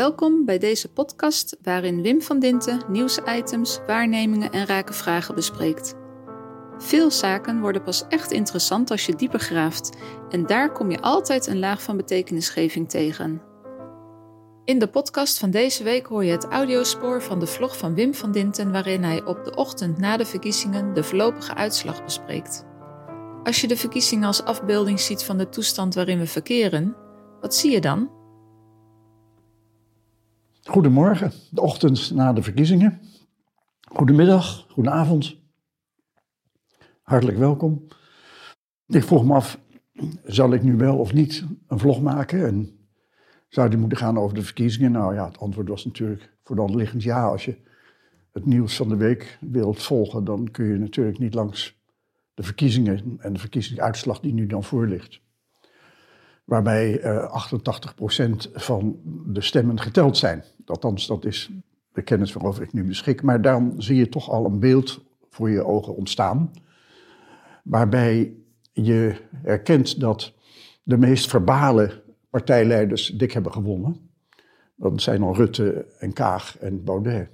Welkom bij deze podcast waarin Wim van Dinten nieuwsitems, waarnemingen en rake vragen bespreekt. Veel zaken worden pas echt interessant als je dieper graaft en daar kom je altijd een laag van betekenisgeving tegen. In de podcast van deze week hoor je het audiospoor van de vlog van Wim van Dinten waarin hij op de ochtend na de verkiezingen de voorlopige uitslag bespreekt. Als je de verkiezingen als afbeelding ziet van de toestand waarin we verkeren, wat zie je dan? Goedemorgen, de ochtend na de verkiezingen. Goedemiddag, goedenavond. Hartelijk welkom. Ik vroeg me af, zal ik nu wel of niet een vlog maken? En zou die moeten gaan over de verkiezingen? Nou ja, het antwoord was natuurlijk voor de hand liggend ja. Als je het nieuws van de week wilt volgen, dan kun je natuurlijk niet langs de verkiezingen en de verkiezingsuitslag die nu dan voor ligt waarbij uh, 88% van de stemmen geteld zijn. Althans, dat is de kennis waarover ik nu beschik. Maar dan zie je toch al een beeld voor je ogen ontstaan, waarbij je erkent dat de meest verbale partijleiders dik hebben gewonnen. Dat zijn al Rutte en Kaag en Baudet.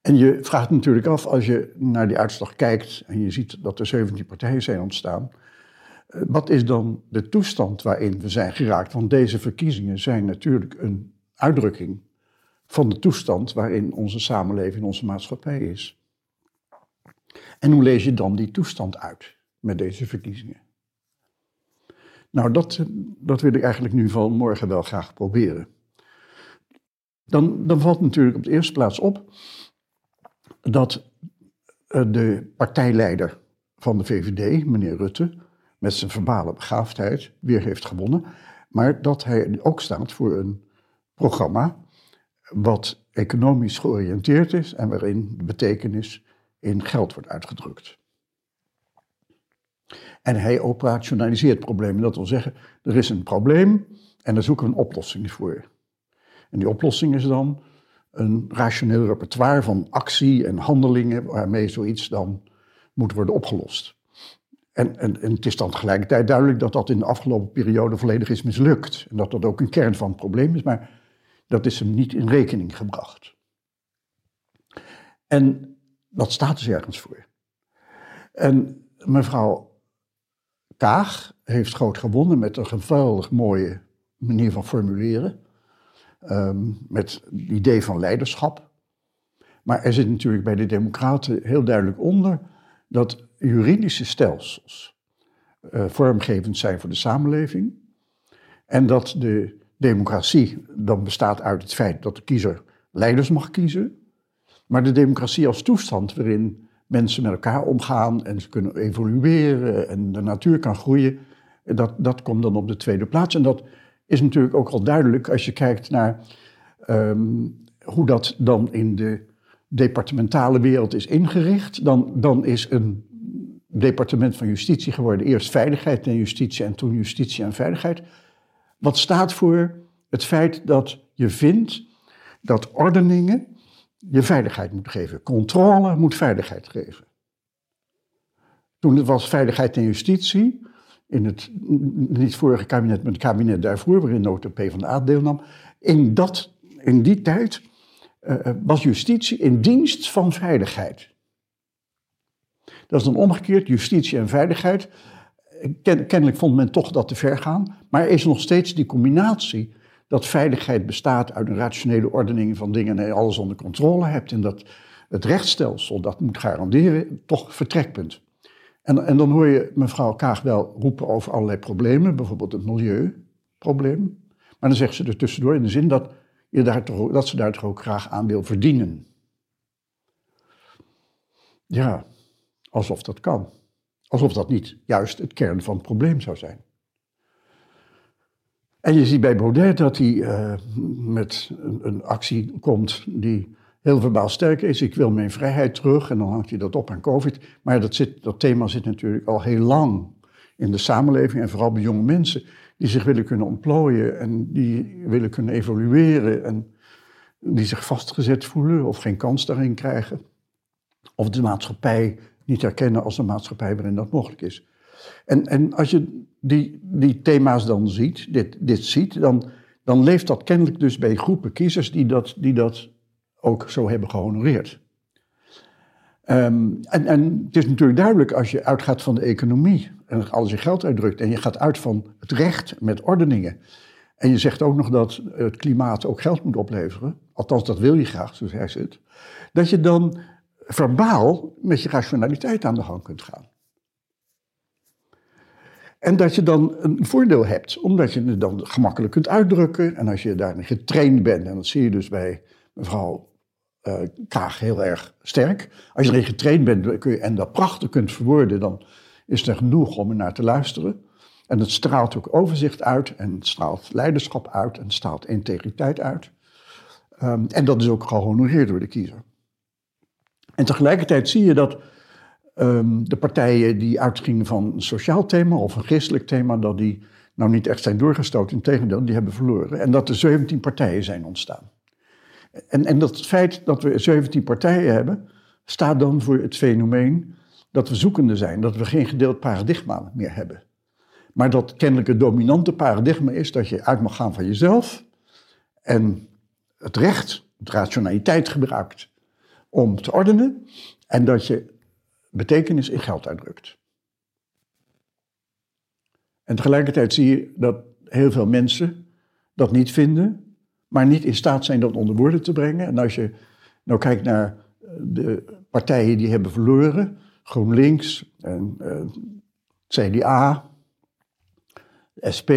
En je vraagt natuurlijk af, als je naar die uitslag kijkt en je ziet dat er 17 partijen zijn ontstaan, eh, wat is dan de toestand waarin we zijn geraakt? Want deze verkiezingen zijn natuurlijk een uitdrukking van de toestand waarin onze samenleving, onze maatschappij is. En hoe lees je dan die toestand uit met deze verkiezingen? Nou, dat, dat wil ik eigenlijk nu van morgen wel graag proberen. Dan, dan valt natuurlijk op de eerste plaats op dat eh, de partijleider van de VVD, meneer Rutte, met zijn verbale begaafdheid weer heeft gewonnen. Maar dat hij ook staat voor een programma wat economisch georiënteerd is en waarin de betekenis in geld wordt uitgedrukt. En hij operationaliseert problemen. Dat wil zeggen, er is een probleem en daar zoeken we een oplossing voor. En die oplossing is dan een rationeel repertoire van actie en handelingen waarmee zoiets dan moet worden opgelost. En, en, het is dan tegelijkertijd duidelijk dat dat in de afgelopen periode volledig is mislukt. En dat dat ook een kern van het probleem is, maar dat is hem niet in rekening gebracht. En dat staat dus ergens voor. En mevrouw Kaag heeft groot gewonnen met een geweldig mooie manier van formuleren. Um, met het idee van leiderschap. Maar er zit natuurlijk bij de Democraten heel duidelijk onder dat juridische stelsels uh, vormgevend zijn voor de samenleving. En dat de democratie dan bestaat uit het feit dat de kiezer leiders mag kiezen. Maar de democratie als toestand waarin mensen met elkaar omgaan en ze kunnen evolueren en de natuur kan groeien, dat, dat komt dan op de tweede plaats. En dat is natuurlijk ook al duidelijk als je kijkt naar um, hoe dat dan in de departementale wereld is ingericht. Dan, dan is een departement van Justitie geworden. Eerst veiligheid en justitie en toen justitie en veiligheid. Wat staat voor het feit dat je vindt dat ordeningen je veiligheid moeten geven. Controle moet veiligheid geven. Toen het was veiligheid en justitie, in het niet vorige kabinet, maar het kabinet daarvoor, waarin ook de PvdA deelnam, in, dat, in die tijd uh, was justitie in dienst van veiligheid. Dat is dan omgekeerd, justitie en veiligheid. kennelijk vond men toch dat te ver gaan. Maar er is nog steeds die combinatie dat veiligheid bestaat uit een rationele ordening van dingen en je alles onder controle hebt. En dat het rechtsstelsel dat moet garanderen, toch vertrekpunt. En, en dan hoor je mevrouw Kaag wel roepen over allerlei problemen, bijvoorbeeld het milieuprobleem. Maar dan zegt ze er tussendoor in de zin dat, je daar toch, dat ze daar toch ook graag aan wil verdienen. Ja, Alsof dat kan. Alsof dat niet juist het kern van het probleem zou zijn. En je ziet bij Baudet dat hij uh, met een, een, actie komt die heel verbaal sterk is. Ik wil mijn vrijheid terug en dan hangt hij dat op aan COVID. Maar dat, zit, dat thema zit natuurlijk al heel lang in de samenleving en vooral bij jonge mensen die zich willen kunnen ontplooien en die willen kunnen evolueren en die zich vastgezet voelen of geen kans daarin krijgen. Of de maatschappij niet herkennen als een maatschappij waarin dat mogelijk is. En, en als je die, die thema's dan ziet, dit, dit ziet, dan dan leeft dat kennelijk dus bij groepen kiezers die dat, die dat ook zo hebben gehonoreerd. Ehm, en, en het is natuurlijk duidelijk als je uitgaat van de economie en alles je geld uitdrukt en je gaat uit van het recht met ordeningen. En je zegt ook nog dat het klimaat ook geld moet opleveren, althans dat wil je graag, zo zei ze het, dat je dan verbaal met je rationaliteit aan de gang kunt gaan. En dat je dan een voordeel hebt, omdat je het dan gemakkelijk kunt uitdrukken. En als je daarin getraind bent, en dat zie je dus bij mevrouw uh, Kaag heel erg sterk. Als je erin getraind bent kun je, en dat prachtig kunt verwoorden, dan is er genoeg om er naar te luisteren. En het straalt ook overzicht uit, en het straalt leiderschap uit, en het straalt integriteit uit. Um, en dat is ook gehonoreerd door de kiezer. En tegelijkertijd zie je dat um, de partijen die uitgingen van een sociaal thema of een christelijk thema, dat die nou niet echt zijn doorgestoten. Integendeel, die hebben verloren. En dat er 17 partijen zijn ontstaan. En, en dat feit dat we 17 partijen hebben, staat dan voor het fenomeen dat we zoekende zijn, dat we geen gedeeld paradigma meer hebben. Maar dat kennelijk het dominante paradigma is dat je uit mag gaan van jezelf en het recht, de rationaliteit gebruikt om te ordenen en dat je betekenis in geld uitdrukt. En tegelijkertijd zie je dat heel veel mensen dat niet vinden, maar niet in staat zijn dat onder woorden te brengen. En als je nou kijkt naar eh, de partijen die hebben verloren, GroenLinks, en, eh, CDA, SP,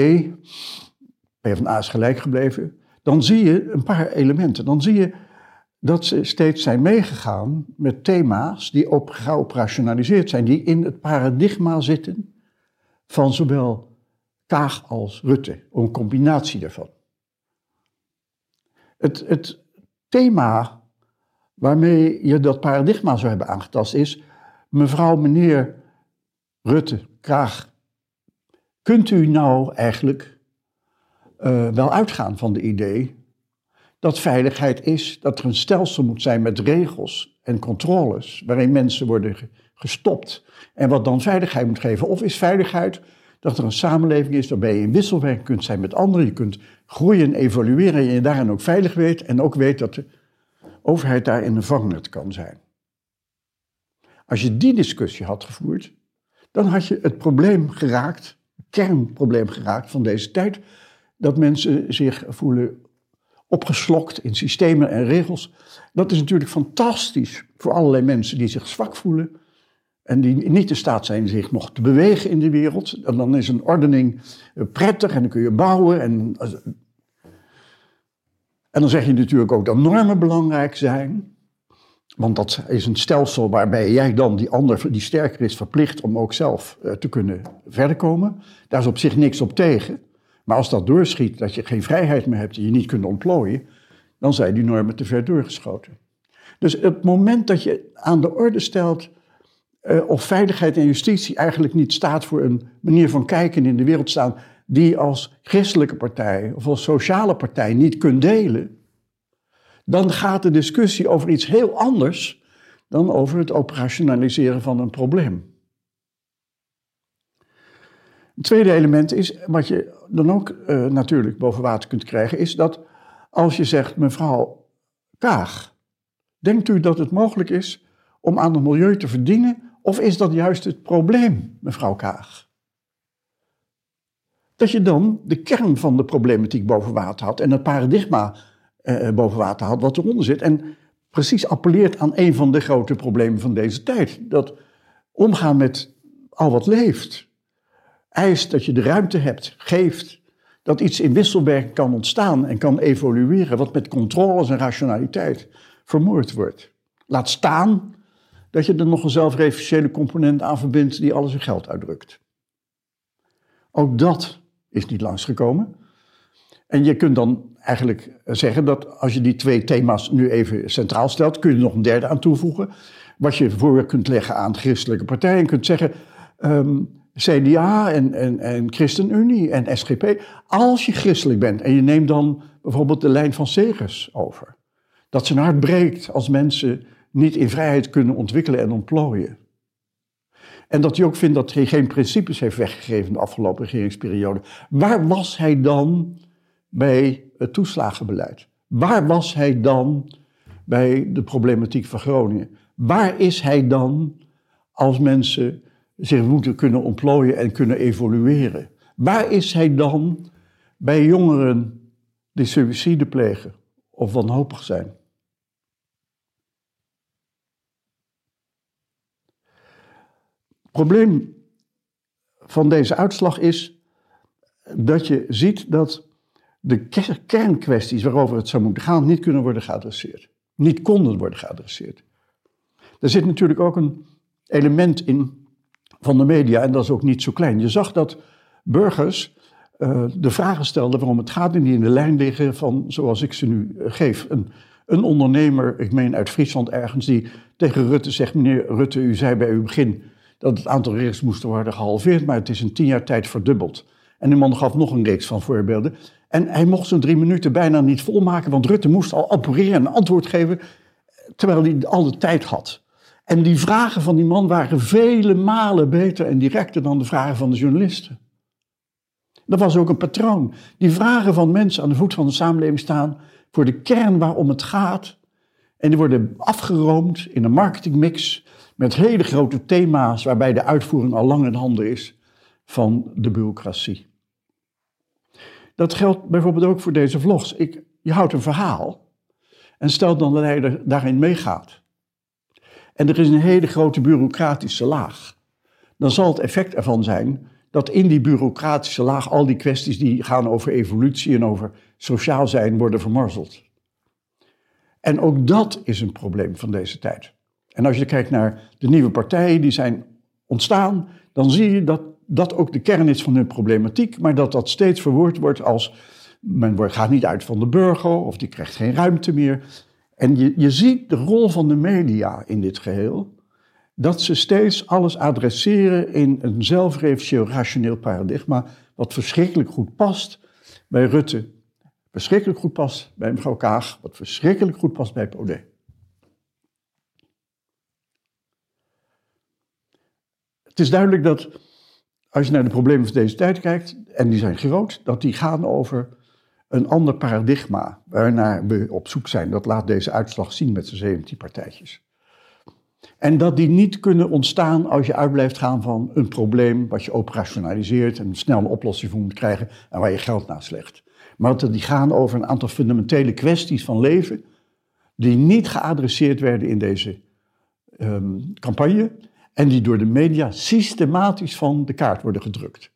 PvdA is gelijk gebleven, dan zie je een paar elementen. Dan zie je dat ze steeds zijn meegegaan met thema's die op, geoperationaliseerd zijn, die in het paradigma zitten van zowel Kaag als Rutte, een combinatie daarvan. Het, het thema waarmee je dat paradigma zou hebben aangetast is, mevrouw, meneer Rutte, Kaag, kunt u nou eigenlijk uh, wel uitgaan van de idee dat veiligheid is dat er een stelsel moet zijn met regels en controles waarin mensen worden gestopt en wat dan veiligheid moet geven. Of is veiligheid dat er een samenleving is waarbij je in wisselwerking kunt zijn met anderen, je kunt groeien en evolueren en je daarin ook veilig weet en ook weet dat de overheid daarin een vangnet kan zijn. Als je die discussie had gevoerd, dan had je het probleem geraakt, het kernprobleem geraakt van deze tijd, dat mensen zich voelen opgeslokt in systemen en regels. Dat is natuurlijk fantastisch voor allerlei mensen die zich zwak voelen en die niet in staat zijn zich nog te bewegen in de wereld. En dan is een ordening eh, prettig en dan kun je bouwen. En, eh, en dan zeg je natuurlijk ook dat normen belangrijk zijn. Want dat is een stelsel waarbij jij dan die ander die sterker is verplicht om ook zelf eh, te kunnen verder komen. Daar is op zich niks op tegen. Maar als dat doorschiet, dat je geen vrijheid meer hebt en je niet kunt ontplooien, dan zijn die normen te ver doorgeschoten. Dus het moment dat je aan de orde stelt uh, of veiligheid en justitie eigenlijk niet staat voor een manier van kijken in de wereld staan die als christelijke partij of als sociale partij niet kunt delen, dan gaat de discussie over iets heel anders dan over het operationaliseren van een probleem. Het tweede element is, wat je dan ook uh, natuurlijk boven water kunt krijgen, is dat als je zegt, mevrouw Kaag, denkt u dat het mogelijk is om aan het milieu te verdienen, of is dat juist het probleem, mevrouw Kaag? Dat je dan de kern van de problematiek boven water had en het paradigma uh, boven water had wat eronder zit. En precies appelleert aan een van de grote problemen van deze tijd. Dat omgaan met al wat leeft, eist dat je de ruimte hebt, geeft, dat iets in wisselwerking kan ontstaan en kan evolueren, wat met controles en rationaliteit vermoord wordt. Laat staan dat je er nog een zelfreferentiële component aan verbindt die alles in geld uitdrukt. Ook dat is niet langsgekomen. En je kunt dan eigenlijk zeggen dat als je die twee thema's nu even centraal stelt, kun je er nog een derde aan toevoegen. Wat je voor kunt leggen aan christelijke partijen. En kunt zeggen, um, CDA en, en, en ChristenUnie en SGP. Als je christelijk bent en je neemt dan bijvoorbeeld de lijn van Segers over. Dat zijn hart breekt als mensen niet in vrijheid kunnen ontwikkelen en ontplooien. En dat hij ook vindt dat hij geen principes heeft weggegeven de afgelopen regeringsperiode. Waar was hij dan bij het toeslagenbeleid? Waar was hij dan bij de problematiek van Groningen? Waar is hij dan als mensen zich moeten kunnen ontplooien en kunnen evolueren? Waar is hij dan bij jongeren die suïcide plegen of wanhopig zijn? Het probleem van deze uitslag is dat je ziet dat de kernkwesties waarover het zou moeten gaan niet kunnen worden geadresseerd. Niet konden worden geadresseerd. Er zit natuurlijk ook een element in van de media en dat is ook niet zo klein. Je zag dat burgers uh, de vragen stelden waarom het gaat en die in de lijn liggen van zoals ik ze nu uh, geef. Een, een ondernemer, ik meen uit Friesland ergens, die tegen Rutte zegt: Meneer Rutte, u zei bij uw begin dat het aantal regels moest worden gehalveerd, maar het is in tien jaar tijd verdubbeld. En de man gaf nog een reeks van voorbeelden. En hij mocht zijn drie minuten bijna niet volmaken, want Rutte moest al appareren en antwoord geven, terwijl hij al de tijd had. En die vragen van die man waren vele malen beter en directer dan de vragen van de journalisten. Dat was ook een patroon. Die vragen van mensen aan de voet van de samenleving staan voor de kern waarom het gaat. En die worden afgeroomd in een marketingmix met hele grote thema's waarbij de uitvoering al lang in handen is van de bureaucratie. Dat geldt bijvoorbeeld ook voor deze vlogs. Ik, je houdt een verhaal en stel dan dat hij daarin meegaat. En er is een hele grote bureaucratische laag. Dan zal het effect ervan zijn dat in die bureaucratische laag al die kwesties die gaan over evolutie en over sociaal zijn worden vermorzeld. En ook dat is een probleem van deze tijd. En als je kijkt naar de nieuwe partijen die zijn ontstaan, dan zie je dat dat ook de kern is van hun problematiek, maar dat dat steeds verwoord wordt als men gaat niet uit van de burger of die krijgt geen ruimte meer. En je, je ziet de rol van de media in dit geheel, dat ze steeds alles adresseren in een zelfreferentieel rationeel paradigma, wat verschrikkelijk goed past bij Rutte, verschrikkelijk goed past bij mevrouw Kaag, wat verschrikkelijk goed past bij Paudet. Het is duidelijk dat als je naar de problemen van deze tijd kijkt, en die zijn groot, dat die gaan over een ander paradigma waarnaar we op zoek zijn. Dat laat deze uitslag zien met zijn 17 partijtjes. En dat die niet kunnen ontstaan als je uit blijft gaan van een probleem wat je operationaliseert en een oplossing voor moet krijgen en waar je geld naast legt. Maar dat die gaan over een aantal fundamentele kwesties van leven die niet geadresseerd werden in deze um, campagne en die door de media systematisch van de kaart worden gedrukt.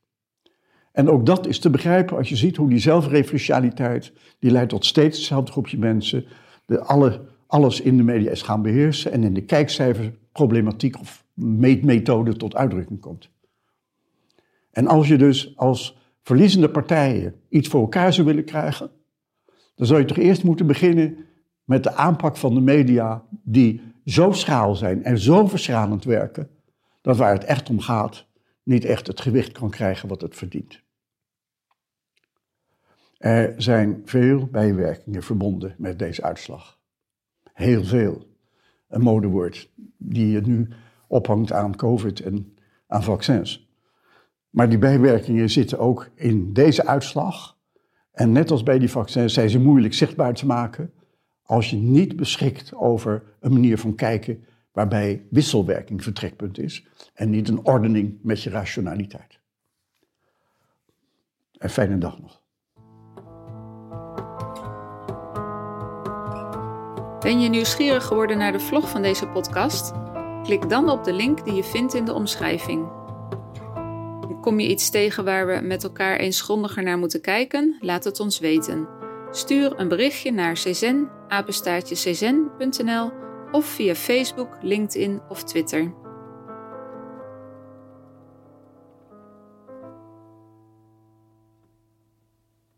En ook dat is te begrijpen als je ziet hoe die zelfreferentialiteit, die leidt tot steeds hetzelfde groepje mensen, de alle, alles in de media is gaan beheersen en in de kijkcijferproblematiek of meetmethode tot uitdrukking komt. En als je dus als verliezende partijen iets voor elkaar zou willen krijgen, dan zou je toch eerst moeten beginnen met de aanpak van de media die zo schaal zijn en zo verschralend werken, dat waar het echt om gaat, niet echt het gewicht kan krijgen wat het verdient. Er zijn veel bijwerkingen verbonden met deze uitslag. Heel veel. Een modewoord die je nu ophangt aan COVID en aan vaccins. Maar die bijwerkingen zitten ook in deze uitslag. En net als bij die vaccins zijn ze moeilijk zichtbaar te maken als je niet beschikt over een manier van kijken waarbij wisselwerking vertrekpunt is en niet een ordening met je rationaliteit. Een fijne dag nog. Ben je nieuwsgierig geworden naar de vlog van deze podcast? Klik dan op de link die je vindt in de omschrijving. Kom je iets tegen waar we met elkaar eens grondiger naar moeten kijken? Laat het ons weten. Stuur een berichtje naar czen, of via Facebook, LinkedIn of Twitter.